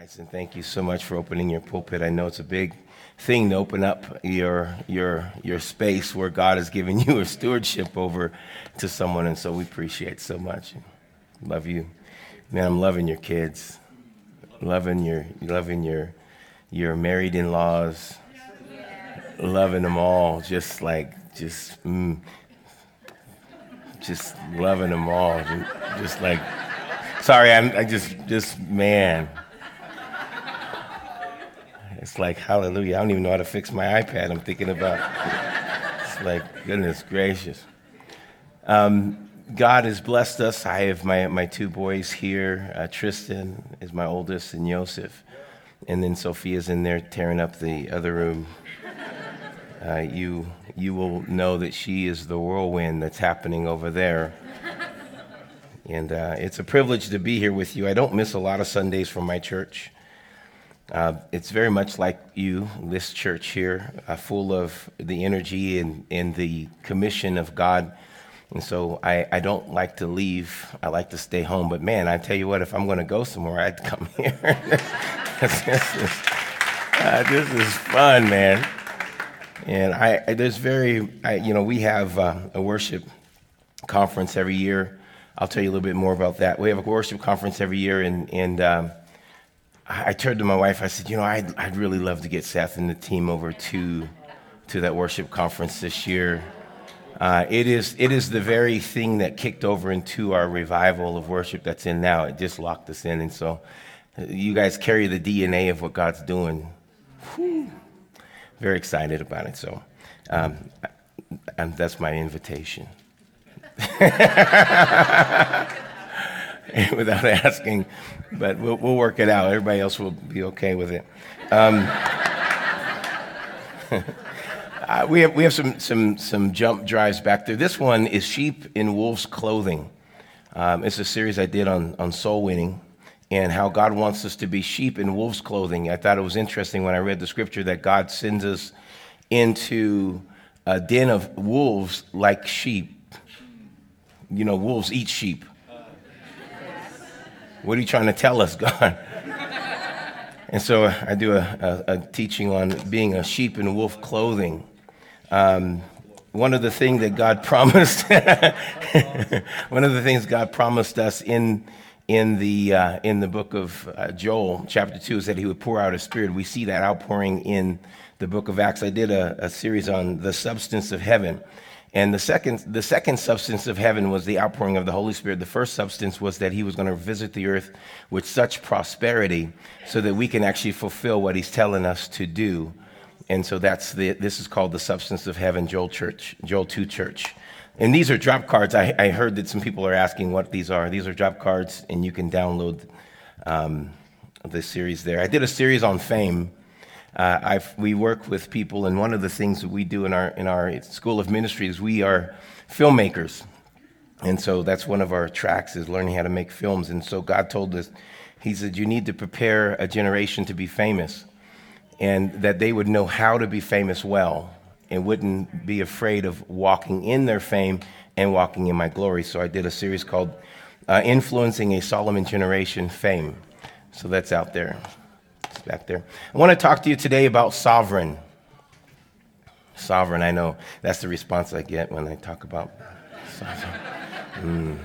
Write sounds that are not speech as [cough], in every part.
guys, and thank you so much for opening your pulpit. I know it's a big thing to open up your your your space where God has given [laughs] you a stewardship over to someone, and so we appreciate so much. Love you, man. I'm loving your kids, loving your loving your your married in-laws, loving them all, just like just mm, just loving them all, just like. Sorry, I'm I just just man. It's like, hallelujah. I don't even know how to fix my iPad. I'm thinking about It's like, goodness gracious. Um, God has blessed us. I have my, my two boys here. Uh, Tristan is my oldest, and Joseph. And then Sophia's in there tearing up the other room. Uh, you, you will know that she is the whirlwind that's happening over there. And uh, it's a privilege to be here with you. I don't miss a lot of Sundays from my church. Uh, it's very much like you, this church here, uh, full of the energy and, and the commission of God. And so I, I don't like to leave. I like to stay home. But man, I tell you what, if I'm going to go somewhere, I'd [laughs] come here. [laughs] this, is, uh, [laughs] this is fun, man. And I, I there's very, I, you know, we have uh, a worship conference every year. I'll tell you a little bit more about that. We have a worship conference every year, and, and um, I turned to my wife. I said, "You know, I'd, I'd really love to get Seth and the team over to to that worship conference this year. Uh, it is it is the very thing that kicked over into our revival of worship that's in now. It just locked us in, and so uh, you guys carry the DNA of what God's doing. Whew. Very excited about it. So, um, and that's my invitation." [laughs] without asking, but we'll, we'll, work it out. Everybody else will be okay with it. Um, [laughs] uh, we have, we have some, some, some jump drives back there. This one is Sheep in Wolf's Clothing. Um, it's a series I did on, on soul winning and how God wants us to be sheep in wolf's clothing. I thought it was interesting when I read the scripture that God sends us into a den of wolves like sheep. You know, wolves eat sheep. What are you trying to tell us, [laughs] God? and so I do a, a, a, teaching on being a sheep in wolf clothing. Um, one of the things that God [laughs] promised, [laughs] one of the things God promised us in in the uh, in the book of uh, Joel, chapter two, is that He would pour out His Spirit. We see that outpouring in the book of Acts. I did a, a series on the substance of heaven, and the second, the second substance of heaven was the outpouring of the Holy Spirit. The first substance was that he was going to visit the earth with such prosperity so that we can actually fulfill what he's telling us to do. And so that's the, this is called the substance of heaven, Joel Church, Joel 2 Church. And these are drop cards. I, I heard that some people are asking what these are. These are drop cards, and you can download um, the series there. I did a series on fame uh, we work with people, and one of the things that we do in our, in our School of Ministry is we are filmmakers. And so that's one of our tracks is learning how to make films. And so God told us, He said, you need to prepare a generation to be famous and that they would know how to be famous well and wouldn't be afraid of walking in their fame and walking in my glory. So I did a series called uh, Influencing a Solomon Generation Fame. So that's out there back there. I want to talk to you today about sovereign. Sovereign, I know that's the response I get when I talk about sovereign. Mm.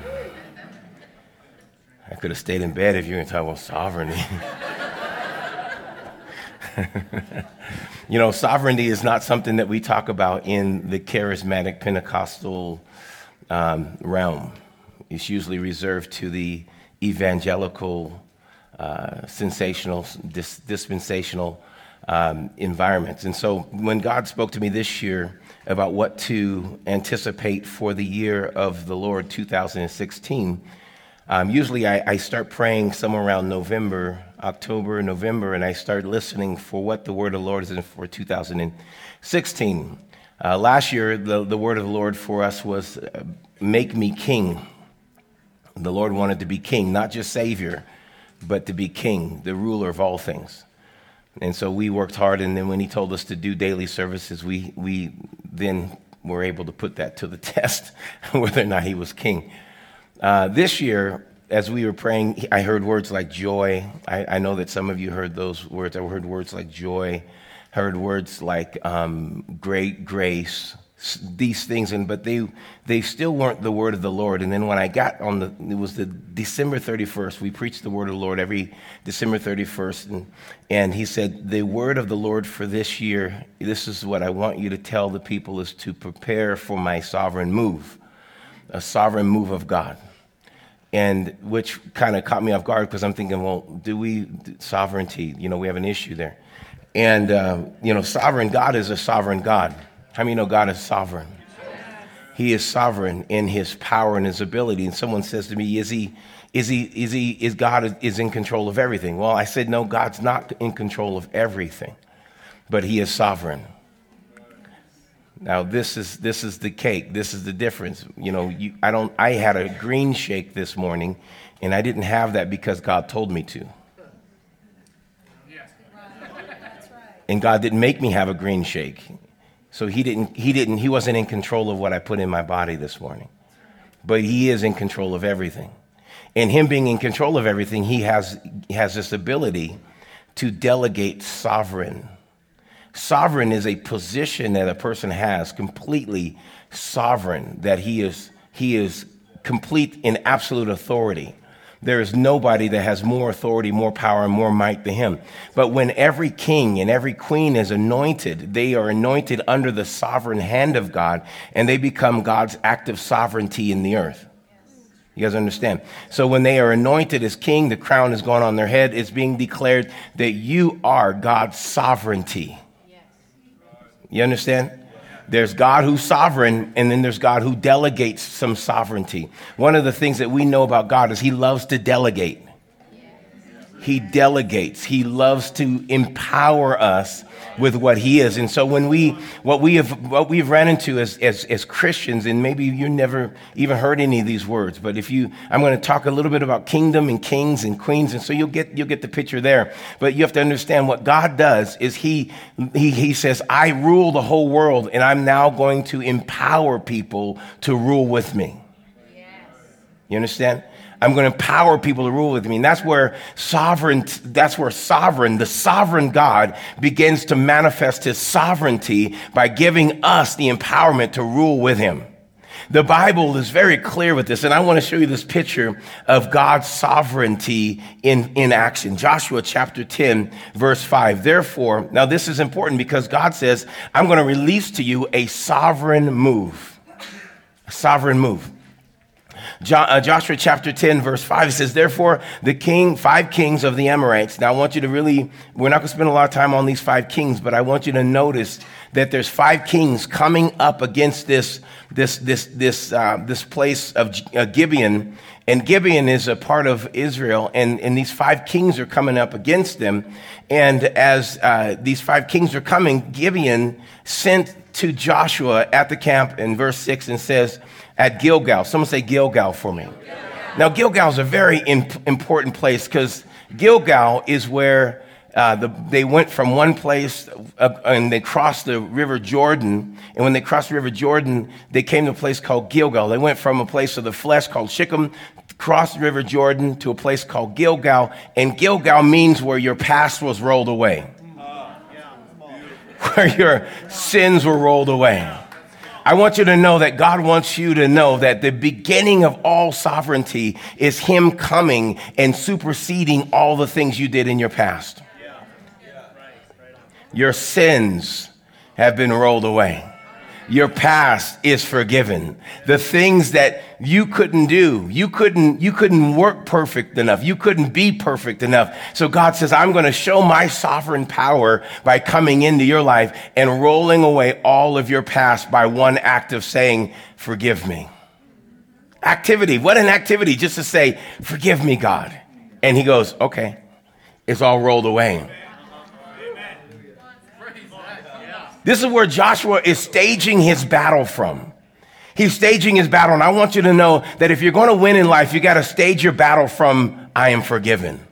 I could have stayed in bed if you were talk about sovereignty. [laughs] you know, sovereignty is not something that we talk about in the charismatic Pentecostal um, realm. It's usually reserved to the evangelical sensational, dis- dispensational um, environments. And so when God spoke to me this year about what to anticipate for the year of the Lord 2016, um, usually I, I, start praying somewhere around November, October, November, and I start listening for what the word of the Lord is in for 2016. Uh, last year, the, the word of the Lord for us was uh, make me king. The Lord wanted to be king, not just savior but to be king, the ruler of all things. And so we worked hard, and then when he told us to do daily services, we, we then were able to put that to the [laughs] test, whether or not he was king. Uh, this year, as we were praying, I heard words like joy. I, I, know that some of you heard those words. I heard words like joy, heard words like um, great grace, these things, and but they they still weren't the word of the Lord. And then when I got on the, it was the December 31st. We preach the word of the Lord every December 31st, and and he said the word of the Lord for this year. This is what I want you to tell the people is to prepare for my sovereign move, a sovereign move of God. And which kind of caught me off guard because I'm thinking, well, do we sovereignty? You know, we have an issue there. And, uh, you know, sovereign God is a sovereign God. How many know God is sovereign? He is sovereign in his power and his ability. And someone says to me, is he, is he, is he, is God is in control of everything? Well, I said, no, God's not in control of everything, but he is sovereign. Now this is this is the cake. This is the difference. You know, you, I don't. I had a green shake this morning, and I didn't have that because God told me to. And God didn't make me have a green shake. So he didn't, he didn't, he wasn't in control of what I put in my body this morning. But he is in control of everything. And him being in control of everything, he has, has this ability to delegate sovereign. Sovereign is a position that a person has, completely sovereign, that he is, he is complete in absolute authority. There is nobody that has more authority, more power, and more might than him. But when every king and every queen is anointed, they are anointed under the sovereign hand of God, and they become God's active sovereignty in the earth. You guys understand? So when they are anointed as king, the crown is going on their head. It's being declared that you are God's sovereignty. You understand? There's God who's sovereign, and then there's God who delegates some sovereignty. One of the things that we know about God is He loves to delegate. He delegates. He loves to empower us with what he is. And so when we, what we have, what we've ran into as, as, as Christians, and maybe you never even heard any of these words, but if you, I'm going to talk a little bit about kingdom and kings and queens. And so you'll get, you'll get the picture there. But you have to understand what God does is he, he, he says, I rule the whole world and I'm now going to empower people to rule with me. Yes. You understand? I'm going to empower people to rule with me. And that's where sovereign, that's where sovereign, the sovereign God begins to manifest his sovereignty by giving us the empowerment to rule with him. The Bible is very clear with this, and I want to show you this picture of God's sovereignty in, in action. Joshua chapter 10, verse 5. Therefore, now this is important because God says, I'm going to release to you a sovereign move. A sovereign move. Uh, Joshua chapter 10, verse 5 says, Therefore, the king, five kings of the Amorites. Now, I want you to really, we're not going to spend a lot of time on these five kings, but I want you to notice that there's five kings coming up against this, this, this, this, uh, this place of uh, Gibeon. And Gibeon is a part of Israel, and, and these five kings are coming up against them. And as uh, these five kings are coming, Gibeon sent to Joshua at the camp in verse 6 and says, at Gilgal. Someone say Gilgal for me. Now, Gilgal is a very important place because Gilgal is where uh, the, they went from one place uh, and they crossed the river Jordan. And when they crossed the river Jordan, they came to a place called Gilgal. They went from a place of the flesh called Shechem, crossed the river Jordan to a place called Gilgal. And Gilgal means where your past was rolled away, [laughs] where your sins were rolled away. I want you to know that God wants you to know that the beginning of all sovereignty is Him coming and superseding all the things you did in your past. Your sins have been rolled away. Your past is forgiven. The things that you couldn't do, you couldn't, you couldn't work perfect enough. You couldn't be perfect enough. So God says, I'm going to show my sovereign power by coming into your life and rolling away all of your past by one act of saying, forgive me. Activity. What an activity just to say, forgive me, God. And he goes, okay, it's all rolled away. This is where Joshua is staging his battle from. He's staging his battle. And I want you to know that if you're going to win in life, you got to stage your battle from I am forgiven.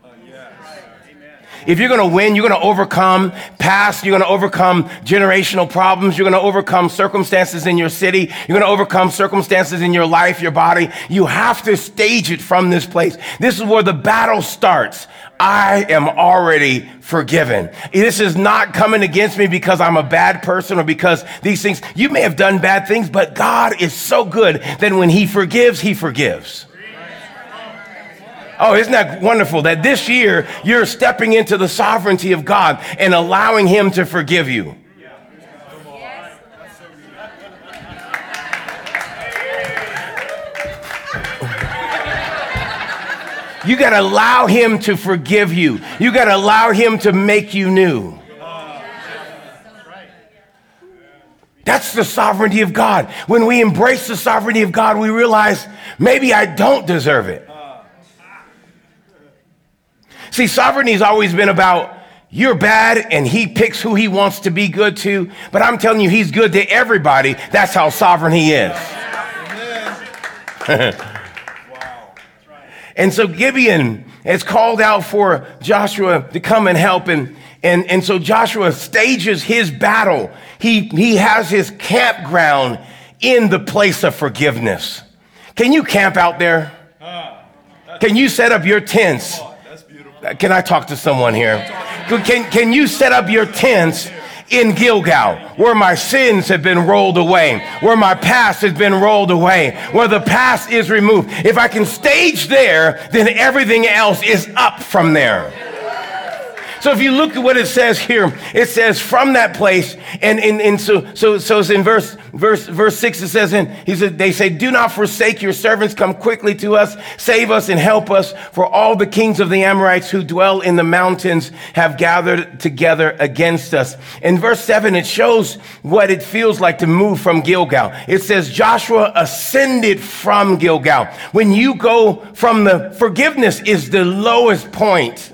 If you're going to win, you're going to overcome past, you're going to overcome generational problems, you're going to overcome circumstances in your city, you're going to overcome circumstances in your life, your body. You have to stage it from this place. This is where the battle starts. I am already forgiven. This is not coming against me because I'm a bad person or because these things, you may have done bad things, but God is so good that when He forgives, He forgives. Oh, isn't that wonderful that this year you're stepping into the sovereignty of God and allowing Him to forgive you? You got to allow Him to forgive you. You got to allow Him to make you new. That's the sovereignty of God. When we embrace the sovereignty of God, we realize maybe I don't deserve it. See, sovereignty has always been about you're bad and he picks who he wants to be good to. But I'm telling you, he's good to everybody. That's how sovereign he is. [laughs] and so Gibeon is called out for Joshua to come and help. And, and, and so Joshua stages his battle. He, he has his campground in the place of forgiveness. Can you camp out there? Ah, Can you set up your tents? Can I talk to someone here? Can, can you set up your tents in Gilgal, where my sins have been rolled away, where my past has been rolled away, where the past is removed. If I can stage there, then everything else is up from there. So if you look at what it says here, it says from that place, and, and, and so, so, so it's in verse, verse, verse six, it says, and he said, they say, do not forsake your servants, come quickly to us, save us and help us, for all the kings of the Amorites who dwell in the mountains have gathered together against us. In verse seven, it shows what it feels like to move from Gilgal. It says, Joshua ascended from Gilgal. When you go from the forgiveness is the lowest point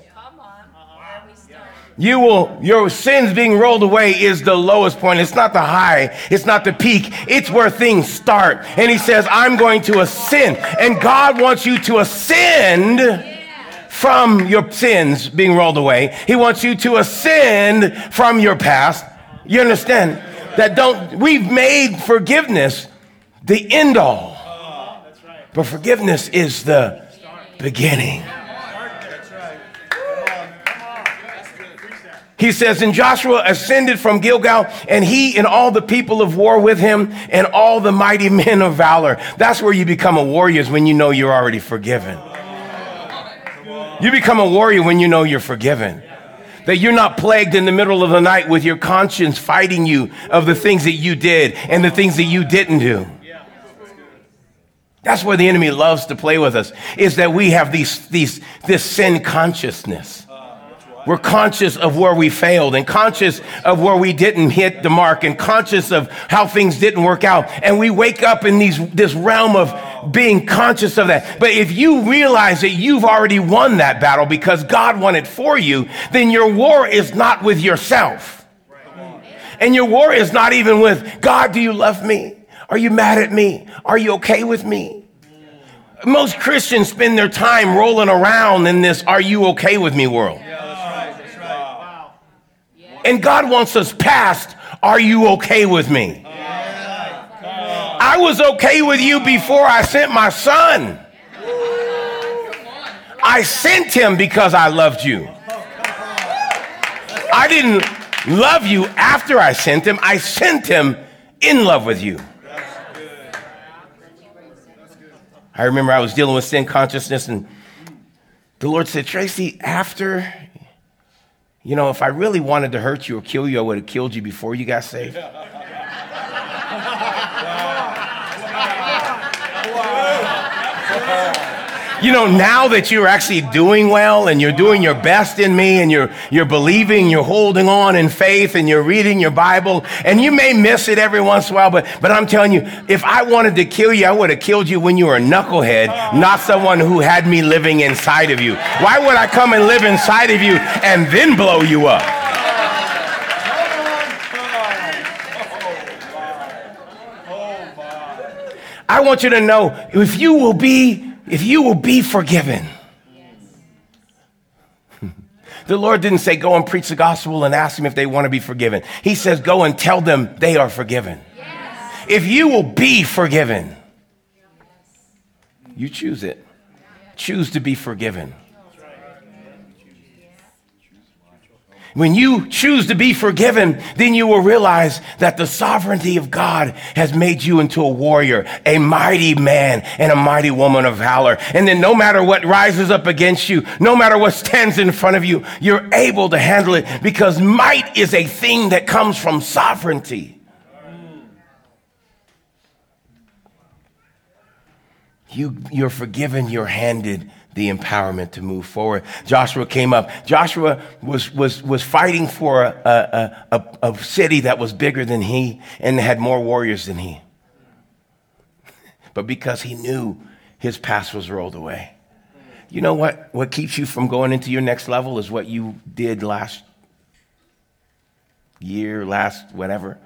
you will, your sins being rolled away is the lowest point. It's not the high. It's not the peak. It's where things start. And he says, I'm going to ascend. And God wants you to ascend from your sins being rolled away. He wants you to ascend from your past. You understand? That don't, we've made forgiveness the end all. Ah, but forgiveness is the beginning. He says, And Joshua ascended from Gilgal, and he and all the people of war with him, and all the mighty [laughs] men of valor. That's where you become a warrior, is when you know you're already forgiven. You become a warrior when you know you're forgiven. That you're not plagued in the middle of the night with your conscience fighting you of the things that you did and the things that you didn't do. That's where the enemy loves to play with us, is that we have these, these, this sin consciousness. We're conscious of where we failed and conscious of where we didn't hit the mark and conscious of how things didn't work out. And we wake up in these, this realm of being conscious of that. But if you realize that you've already won that battle because God won it for you, then your war is not with yourself. And your war is not even with God, do you love me? Are you mad at me? Are you okay with me? Most Christians spend their time rolling around in this are you okay with me world. And God wants us past, are you okay with me? I was okay with you before I sent my son. I sent him because I loved you. I didn't love you after I sent him, I sent him in love with you. I remember I was dealing with sin consciousness, and the Lord said, Tracy, after you know, if I really wanted to hurt you or kill you, I would have killed you before you got saved. [laughs] you know, now that you're actually doing well and you're doing your best in me and you're, you're believing, you're holding on in faith and you're reading your Bible, and you may miss it every once in a while, but, but I'm telling you, if I wanted to kill you, I would have killed you when you were a knucklehead, not someone who had me living inside of you. Why would I come and live inside of you and then blow you up? I want you to know if you will be if you will be forgiven. [laughs] The Lord didn't say, go and preach the gospel and ask them if they want to be forgiven. He says, go and tell them they are forgiven. Yes. If you will be forgiven, you choose it. Choose to be forgiven. When you choose to be forgiven, then you will realize that the sovereignty of God has made you into a warrior, a mighty man and a mighty woman of valor. And then no matter what rises up against you, no matter what stands in front of you, you're able to handle it because might is a thing that comes from sovereignty. You, you're forgiven, you're handed the empowerment to move forward. Joshua came up. Joshua was, was, was fighting for a, a, a, a city that was bigger than he and had more warriors than he. But because he knew his past was rolled away. You know what? What keeps you from going into your next level is what you did last year, last whatever.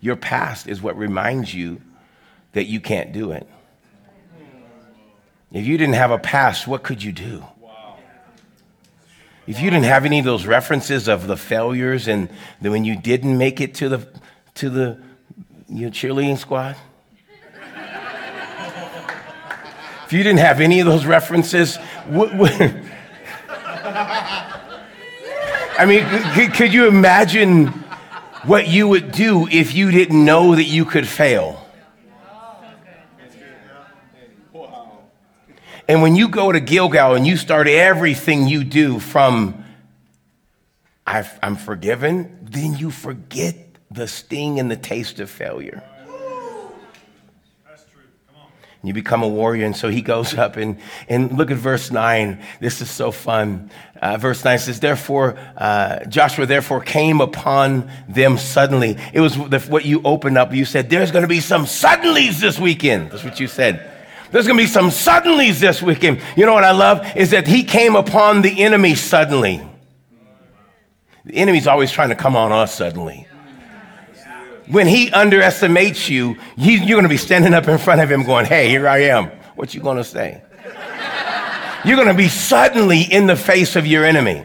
Your past is what reminds you that you can't do it. If you didn't have a past, what could you do? If you didn't have any of those references of the failures and the, when you didn't make it to the to the your cheerleading squad, if you didn't have any of those references, what, what, I mean, could, could you imagine what you would do if you didn't know that you could fail? And when you go to Gilgal and you start everything you do from, i am forgiven, then you forget the sting and the taste of failure. That's true. Come on. You become a warrior. And so he goes [laughs] up and, and look at verse 9. This is so fun. Uh, verse 9 says, Therefore, uh, Joshua therefore came upon them suddenly. It was the, what you opened up. You said, There's going to be some suddenlies this weekend. That's what you said. There's going to be some suddenlies this weekend. You know what I love is that he came upon the enemy suddenly. The enemy's always trying to come on us suddenly. When he underestimates you, you're going to be standing up in front of him going, "Hey, here I am. What you going to say?" You're going to be suddenly in the face of your enemy.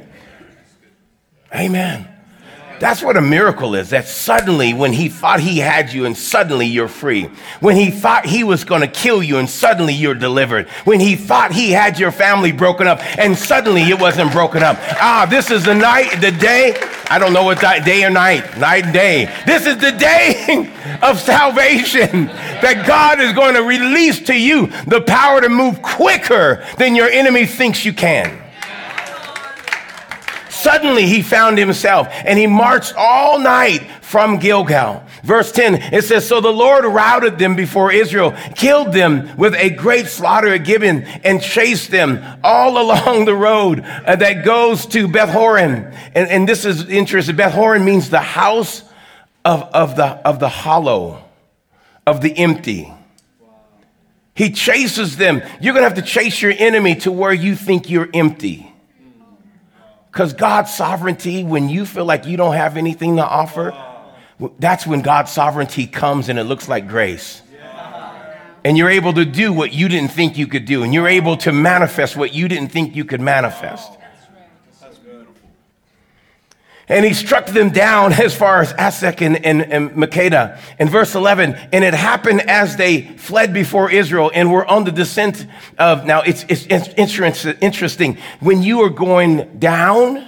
Amen. That's what a miracle is. That suddenly, when he thought he had you and suddenly you're free. When he thought he was going to kill you and suddenly you're delivered. When he thought he had your family broken up and suddenly it wasn't broken up. Ah, this is the night, the day. I don't know what that day or night, night and day. This is the day [laughs] of salvation that God is going to release to you the power to move quicker than your enemy thinks you can. Suddenly he found himself and he marched all night from Gilgal. Verse 10, it says, So the Lord routed them before Israel, killed them with a great slaughter at Gibeon, and chased them all [laughs] along the road uh, that goes to Beth Horon. And, and this is interesting. Beth Horon means the house of, of, the, of the hollow, of the empty. He chases them. You're going to have to chase your enemy to where you think you're empty. Because God's sovereignty, when you feel like you don't have anything to offer, that's when God's sovereignty comes and it looks like grace. And you're able to do what you didn't think you could do, and you're able to manifest what you didn't think you could manifest. And he struck them down as far as Azekah and, and, and Makkedah. In verse 11, and it happened as they fled before Israel and were on the descent of, now it's, it's, it's interesting. When you are going down,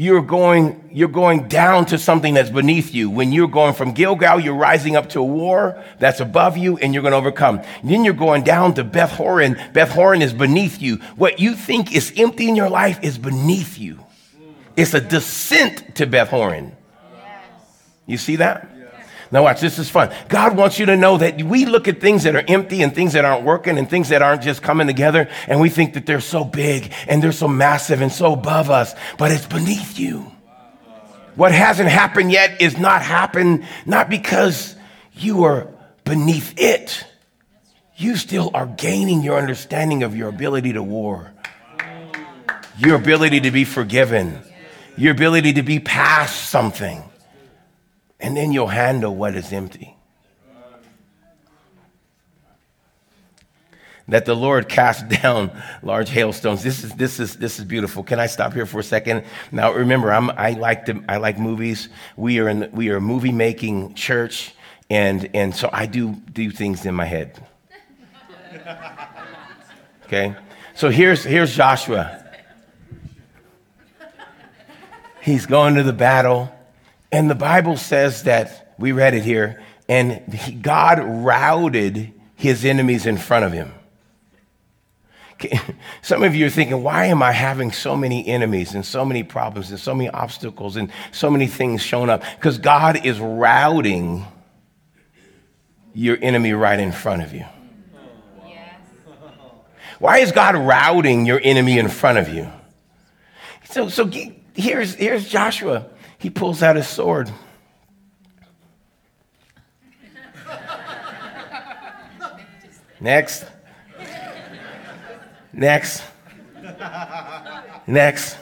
you're going, you're going down to something that's beneath you. When you're going from Gilgal, you're rising up to a war that's above you and you're going to overcome. Then you're going down to Beth Horon. Beth Horon is beneath you. What you think is empty in your life is beneath you. It's a descent to Beth Horon. You see that? Now, watch, this is fun. God wants you to know that we look at things that are empty and things that aren't working and things that aren't just coming together, and we think that they're so big and they're so massive and so above us, but it's beneath you. What hasn't happened yet is not happened, not because you are beneath it. You still are gaining your understanding of your ability to war, your ability to be forgiven your ability to be past something. And then you'll handle what is empty. that the Lord cast [laughs] down large hailstones. This is, this is, this is beautiful. Can I stop here for a second? Now, remember, I'm, I, like to, I like movies. We are, in, we are a movie making church, and, and so I do do things in my head. [laughs] Okay? So here's, here's Joshua. He's going to the battle, and the Bible says that, we read it here, and he, God routed his enemies in front of him. [laughs] Some of you are thinking, why am I having so many enemies and so many problems and so many obstacles and so many things showing up? Because God is routing your enemy right in front of you. Why is God routing your enemy in front of you? So, so here's, here's Joshua. He pulls out his sword. Next. Next. Next.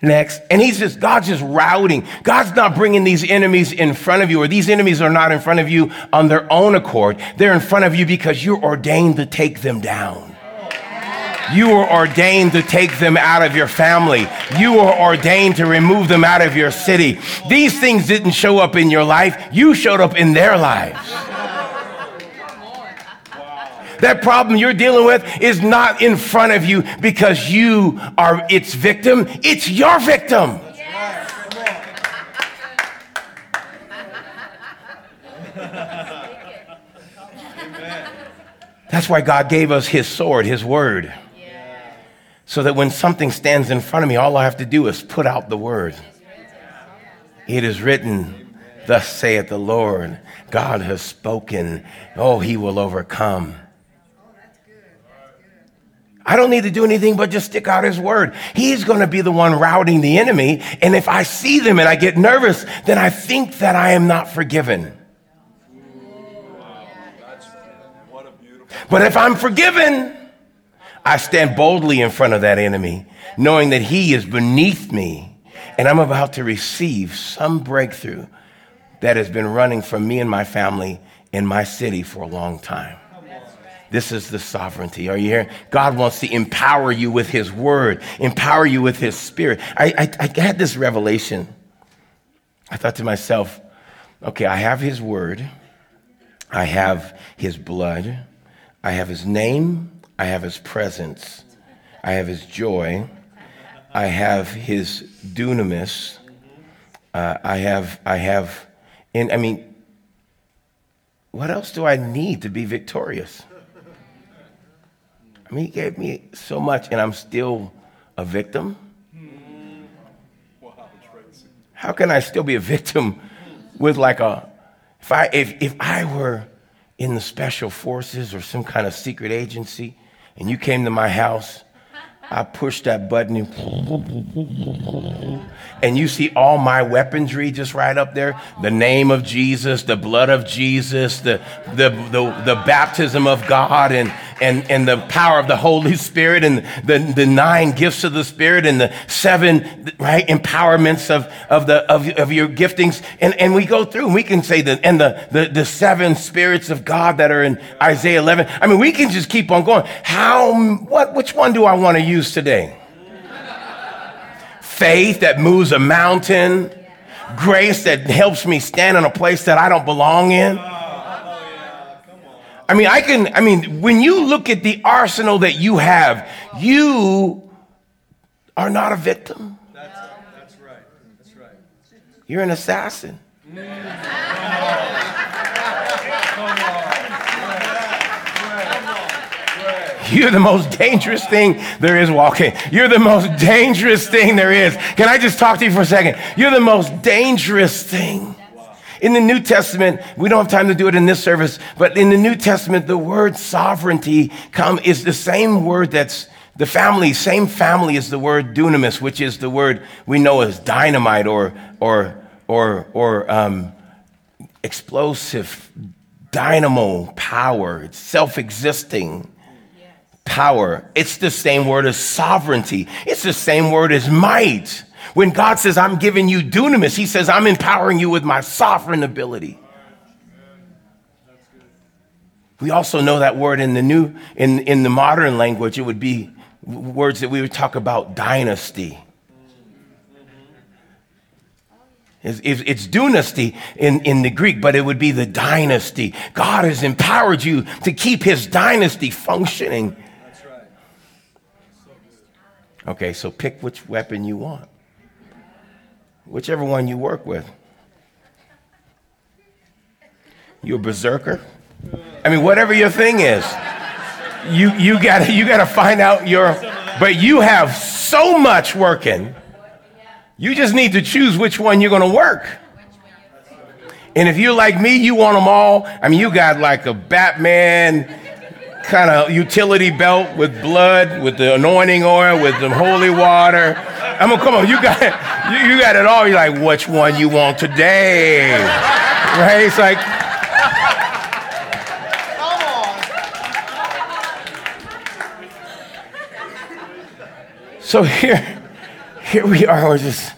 Next. And he's just, God's just routing. God's not bringing these enemies in front of you, or these enemies are not in front of you on their own accord. They're in front of you because you're ordained to take them down. You were ordained to take them out of your family. You were ordained to remove them out of your city. These things didn't show up in your life, you showed up in their lives. That problem you're dealing with is not in front of you because you are its victim, it's your victim. That's why God gave us His sword, His word. So that when something stands in front of me, all I have to do is put out the word. It is written, Thus saith the Lord, God has spoken. Oh, He will overcome. I don't need to do anything but just stick out his word. He's going to be the one routing the enemy. And if I see them and I get nervous, then I think that I am not forgiven. But if I'm forgiven, I stand boldly in front of that enemy, knowing that he is beneath me and I'm about to receive some breakthrough that has been running from me and my family in my city for a long time. This is the sovereignty. Are you hearing? God wants to empower you with His word, empower you with His spirit. I, I, I had this revelation. I thought to myself, okay, I have His word, I have His blood, I have His name, I have His presence, I have His joy, I have His dunamis, uh, I have, I have, and I mean, what else do I need to be victorious? I mean, he gave me so much, and I'm still a victim. How can I still be a victim with like a, if I, if, if I were in the special forces or some kind of secret agency and you came to my house I push that button and you see all my weaponry just right up there. The name of Jesus, the blood of Jesus, the, the, the, the baptism of God and, and, and the power of the Holy Spirit and the, the nine gifts of the Spirit and the seven, right, empowerments of, of the, of, of your giftings. And, and we go through and we can say that, and the, the, the seven spirits of God that are in Isaiah 11. I mean, we can just keep on going. How, what, which one do I want to use? use today? Faith that moves a mountain, grace that helps me stand in a place that I don't belong in. I mean, I can, I mean, when you look at the arsenal that you have, you are not a victim. That's, right. That's right. You're an assassin. You're the most dangerous thing there is walking. You're the most dangerous thing there is. Can I just talk to you for a second? You're the most dangerous thing. In the New Testament, we don't have time to do it in this service, but in the New Testament, the word sovereignty come is the same word that's the family, same family as the word dunamis, which is the word we know as dynamite or or or or um, explosive dynamo power. It's self-existing power. It's the same word as sovereignty. It's the same word as might. When God says, I'm giving you dunamis, he says, I'm empowering you with my sovereign ability. We also know that word in the new, in, in the modern language, it would be words that we would talk about dynasty. It's, it's dynasty in, in the Greek, but it would be the dynasty. God has empowered you to keep his dynasty functioning. That's right. Okay, so pick which weapon you want, whichever one you work with. You're a berserker? I mean, whatever your thing is, you, you gotta, you gotta find out your, but you have so much working. You just need to choose which one you're gonna work. And if you're like me, you want them all. I mean, you got like a Batman kind of utility belt with blood, with the anointing oil, with the holy water. I mean, come on, you got you, you got it all. You're like, which one you want today? Right? It's like So here, here we are, we're just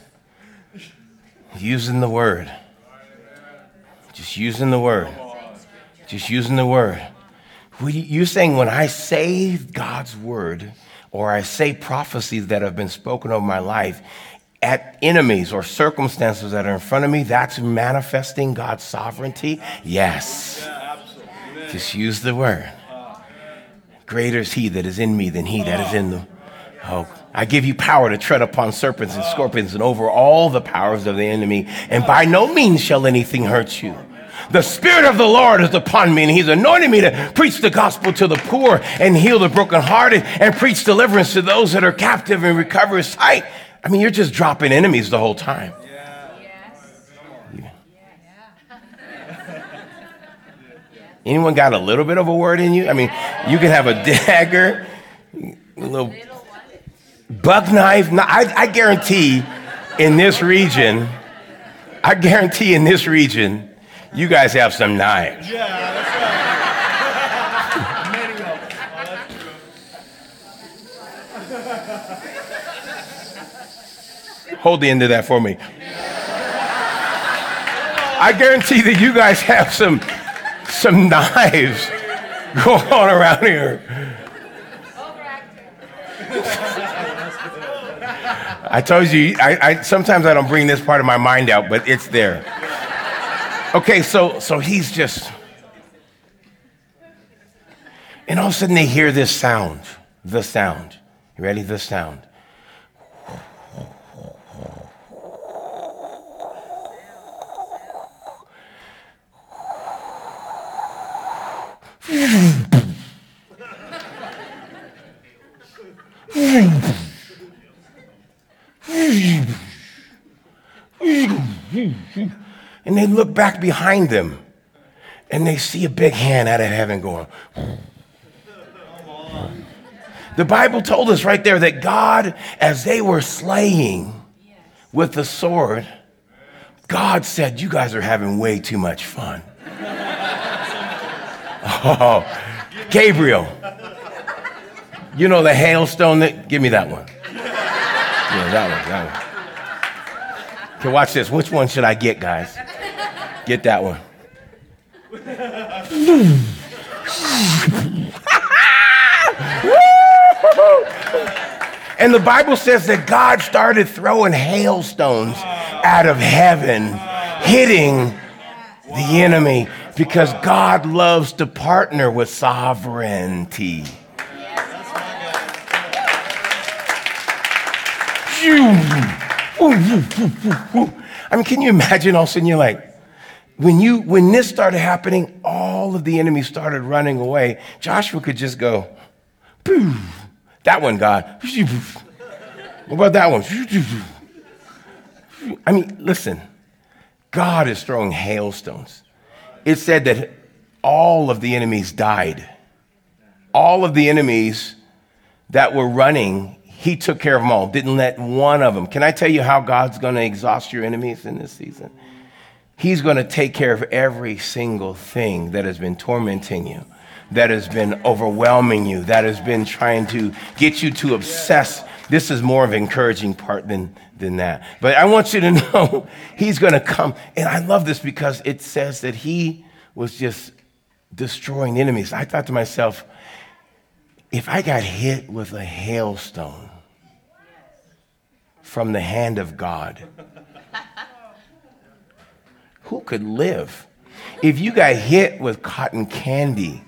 using the word. Just using the word. Just using the word. You're saying when I say God's word or I say prophecies that have been spoken over my life at enemies or circumstances that are in front of me, that's manifesting God's sovereignty? Yes. Just use the word. Greater is he that is in me than he that is in the. Oh, I give you power to tread upon serpents and scorpions and over all the powers of the enemy, and by no means shall anything hurt you. The Spirit of the Lord is upon me, and He's anointed me to preach the gospel to the poor and heal the brokenhearted and preach deliverance to those that are captive and recover sight. I mean, you're just dropping enemies the whole time. Anyone got a little bit of a word in you? I mean, you can have a [laughs] dagger, a little buck knife. I, I guarantee in this region, I guarantee in this region, you guys have some knives. Yeah, that's right. [laughs] Hold the end of that for me. I guarantee that you guys have some some knives [laughs] going on around here. I told you, I, I, sometimes I don't bring this part of my mind out, but it's there. Okay, so, so he's just. And all of a sudden they hear this sound, the sound. You ready? The sound. [laughs] And they look back behind them and they see a big hand out of heaven going. The Bible told us right there that God, as they were slaying with the sword, God said, You guys are having way too much fun. [laughs] oh, Gabriel. You know the hailstone that, give me that one. Yeah, that one, that one. Okay, watch this. Which one should I get, guys? Get that one. and the Bible says that God started throwing hailstones out of heaven, hitting the enemy because God loves to partner with sovereignty. I mean, can you imagine all of a sudden you're like, when you when this started happening, all of the enemies started running away. Joshua could just go, that one, God. What about that one? I mean, listen, God is throwing hailstones. It said that all of the enemies died. All of the enemies that were running, he took care of them all, didn't let one of them. Can I tell you how God's going to exhaust your enemies in this season? He's going to take care of every single thing that has been tormenting you, that has been overwhelming you, that has been trying to get you to obsess. This is more of an encouraging part than, than that. But I want you to [laughs] know he's going to come. And I love this because it says that he was just destroying enemies. I thought to myself, if I got hit with a hailstone from the hand of God, who could live? If you got hit with cotton candy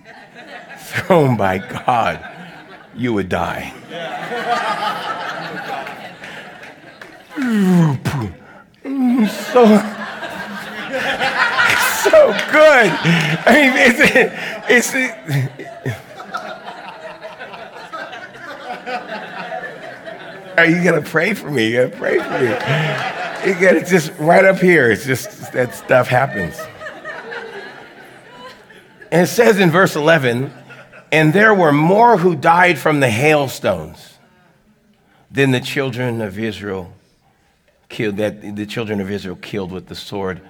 thrown by God, you would die. so, so good. I mean, it's, Are you gonna pray for me? You gotta pray for me. You gotta just right up here. It's just that stuff happens. And it says in verse 11, and there were more who died from the hailstones than the children of Israel killed, that the children of Israel killed with the sword.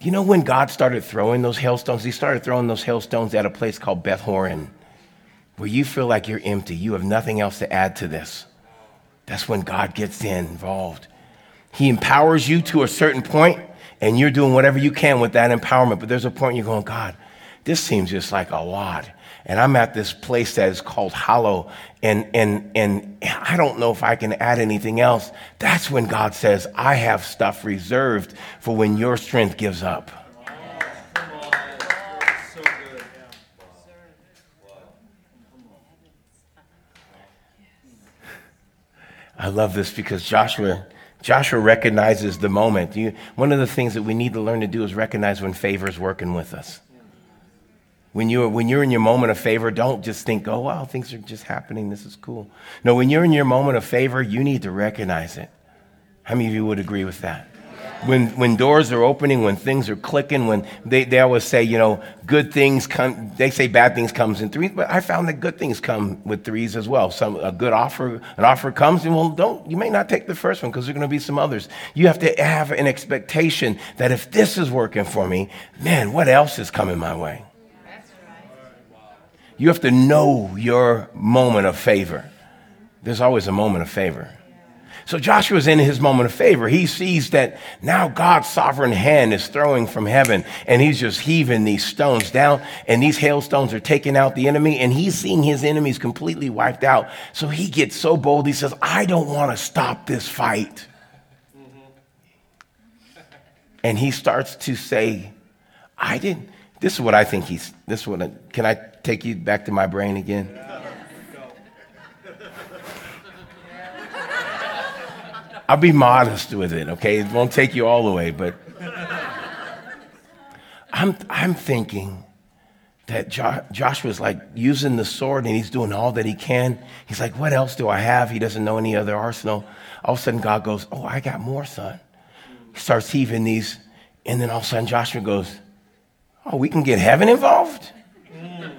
You know when God started throwing those hailstones? He started throwing those hailstones at a place called Beth Horon, where you feel like you're empty. You have nothing else to add to this. That's when God gets involved. He empowers you to a certain point, and you're doing whatever you can with that empowerment. But there's a point you're going, God, this seems just like a lot. And I'm at this place that is called hollow, and, and, and I don't know if I can add anything else. That's when God says, I have stuff reserved for when your strength gives up. I love this because Joshua, Joshua recognizes the moment. You, one of the things that we need to learn to do is recognize when favor is working with us. When you're, when you're in your moment of favor, don't just think, oh, wow, things are just happening. This is cool. No, when you're in your moment of favor, you need to recognize it. How many of you would agree with that? When, when doors are opening, when things are clicking, when they, they always say, you know, good things come, they say bad things comes in threes, but I found that good things come with threes as well. Some, a good offer, an offer comes and well, don't, you may not take the first one because there are going to be some others. You have to have an expectation that if this is working for me, man, what else is coming my way? You have to know your moment of favor. There's always a moment of favor. So Joshua's in his moment of favor. He sees that now God's sovereign hand is throwing from heaven and he's just heaving these stones down and these hailstones are taking out the enemy and he's seeing his enemies completely wiped out. So he gets so bold. He says, I don't want to stop this fight. And he starts to say, I didn't. This is what I think he's, this is what, I, can I take you back to my brain again? I'll be modest with it, okay? It won't take you all the way, but I'm, I'm thinking that jo- Joshua's like using the sword and he's doing all that he can. He's like, What else do I have? He doesn't know any other arsenal. All of a sudden, God goes, Oh, I got more, son. He starts heaving these, and then all of a sudden, Joshua goes, Oh, we can get heaven involved? Mm.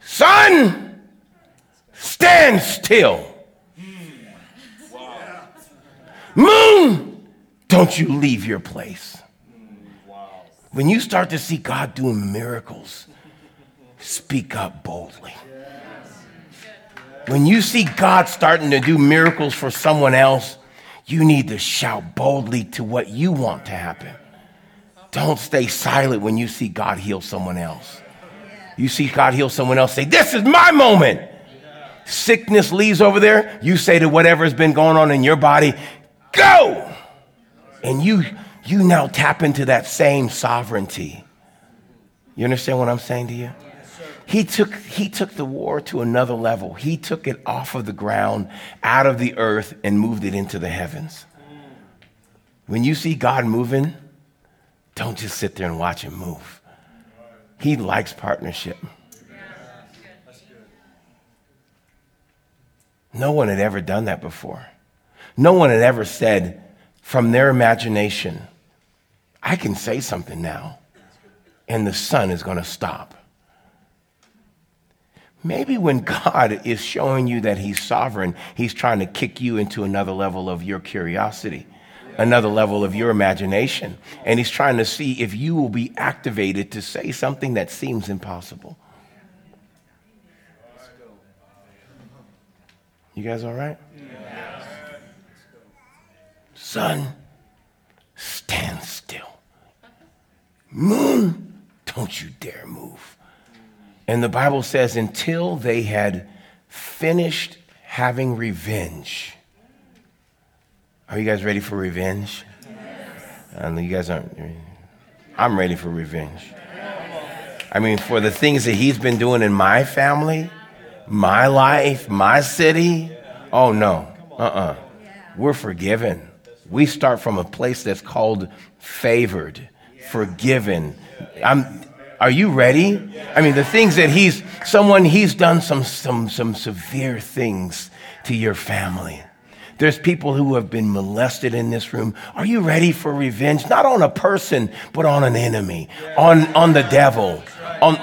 Sun, stand still. Moon, don't you leave your place. When you start to see God doing miracles, speak up boldly. When you see God starting to do miracles for someone else, you need to shout boldly to what you want to happen. Don't stay silent when you see God heal someone else. You see God heal someone else, say, This is my moment. Sickness leaves over there. You say to whatever's been going on in your body, go. And you, you now tap into that same sovereignty. You understand what I'm saying to you? He took, he took the war to another level. He took it off of the ground, out of the earth, and moved it into the heavens. When you see God moving, don't just sit there and watch him move. He likes partnership. No one had ever done that before. No one had ever said from their imagination, I can say something now, and the sun is going to stop. Maybe when [laughs] God is showing you that He's sovereign, He's trying to kick you into another level of your curiosity, another level of your imagination. And He's trying to see if you will be activated to say something that seems impossible. You guys all right? Sun, stand still. Moon, don't you dare move. And the Bible says, until they had finished having revenge. Are you guys ready for revenge? Yes. I know you guys aren't. I'm ready for revenge. I mean, for the things that he's been doing in my family, my life, my city. Oh, no. Uh uh-uh. uh. we are forgiven. We start from a place that's called favored, forgiven. I'm, are you ready? I mean, the things that he's, someone, he's done some, some, some severe things to your family. There's people who have been molested in this room. Are you ready for revenge? Not on a person, but on an enemy, on, on the devil. On,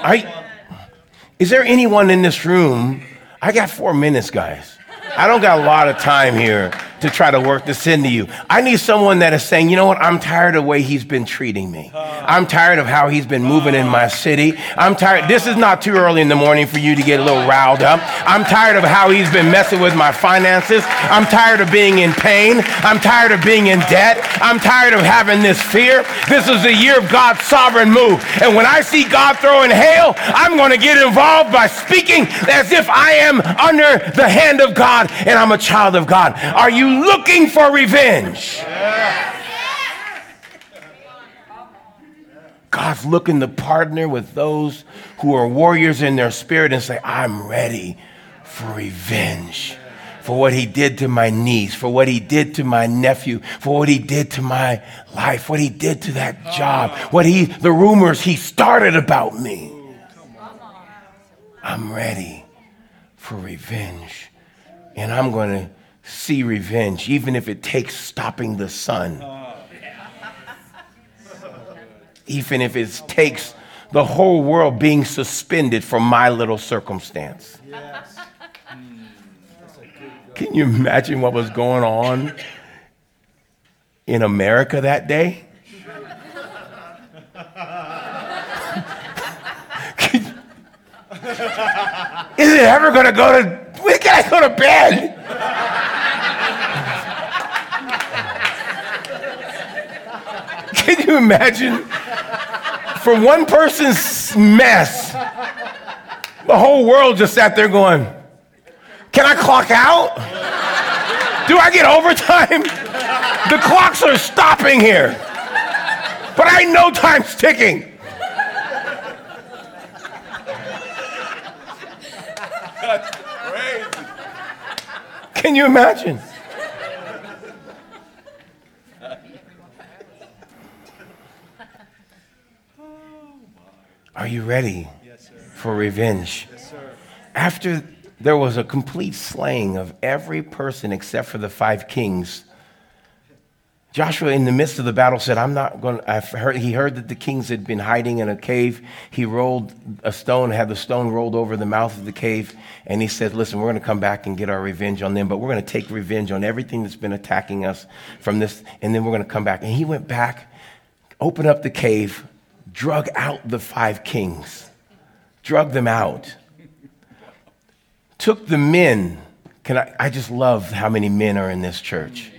is there anyone in this room? I got four minutes, guys. I don't got a lot of time here to try to work this into you. I need someone that is saying, you know what, I'm tired of the way he's been treating me. I'm tired of how he's been moving in my city. I'm tired. This is not too early in the morning for you to get a little riled up. I'm tired of how he's been messing with my finances. I'm tired of being in pain. I'm tired of being in debt. I'm tired of having this fear. This is the year of God's sovereign move. And when I see God throwing hail, I'm going to get involved by speaking as if I am under the hand of God and I'm a child of God. Are you looking for revenge. God's looking to partner with those who are warriors in their spirit and say, I'm ready for revenge for what he did to my niece, for what he did to my nephew, for what he did to my life, what he did to that job, what he, the rumors he started about me. I'm ready for revenge. And I'm going to see revenge, even if it takes stopping the sun. Oh, even if it takes the whole world being suspended from my little circumstance. Hmm. Can you imagine what was going on in America that day? [laughs] Is it ever going to go to, when can I go to bed? Can you imagine? For one person's mess, the whole world just sat there going, Can I clock out? Do I get overtime? The clocks are stopping here. But I know time's ticking. Can you imagine? Are you ready yes, for revenge? Yes, After there was a complete slaying of every person except for the five kings, Joshua, in the midst of the battle, said, I'm not going to. He heard that the kings had been hiding in a cave. He rolled a stone, had the stone rolled over the mouth of the cave, and he said, Listen, we're going to come back and get our revenge on them, but we're going to take revenge on everything that's been attacking us from this, and then we're going to come back. And he went back, opened up the cave, drug out the five kings, drug them out, took the men. Can I, I just love how many men are in this church.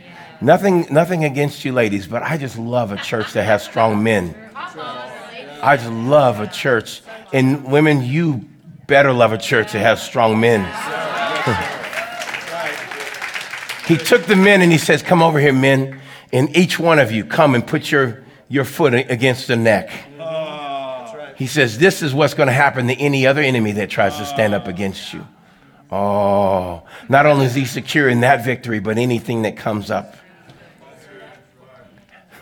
Nothing, nothing against you ladies, but I just love a church that has strong men. I just love a church. And women, you better love a church that has strong men. [laughs] he took the men and he says, Come over here, men. And each one of you, come and put your, your foot against the neck. He says, This is what's going to happen to any other enemy that tries to stand up against you. Oh, not only is he secure in that victory, but anything that comes up.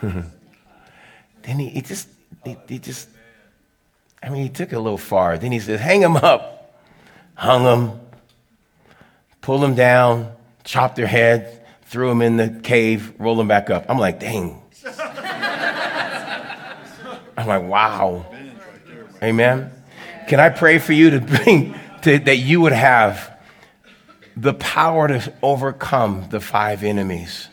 [laughs] then he, he just, he, he, just, I mean, he took it a little far. Then he says, Hang him up. Hung him, pulled him down, chopped their head, threw him in the cave, rolled him back up. I'm like, Dang. [laughs] I'm like, wow. Amen. Can I pray for you to bring to, that you would have the power to overcome the five enemies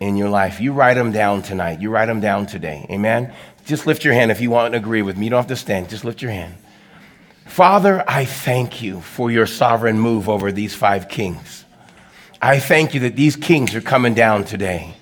in your life? You write them down tonight. You write them down today. Amen. Just lift your hand if you want to agree with me. You don't have to stand. Just lift your hand. Father, I thank you for your sovereign move over these five kings. I thank you that these kings are coming down today,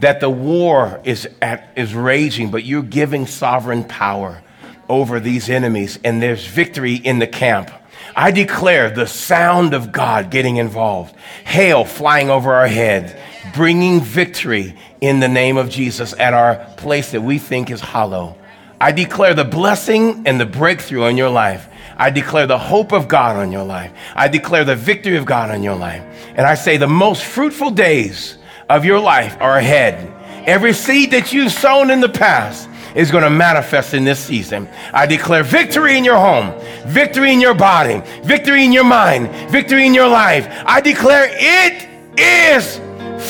that the war is, at, is raging, but you're giving sovereign power over these enemies, and there's victory in the camp. I declare the sound of God getting involved, hail flying over our head, bringing victory in the name of Jesus at our place that we think is hollow. I declare the blessing and the breakthrough in your life. I declare the hope of God on your life. I declare the victory of God on your life. And I say the most fruitful days of your life are ahead. Every seed that you've sown in the past is going to manifest in this season. I declare victory in your home, victory in your body, victory in your mind, victory in your life. I declare it is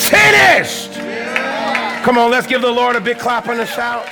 finished. Come on, let's give the Lord a big clap and a shout.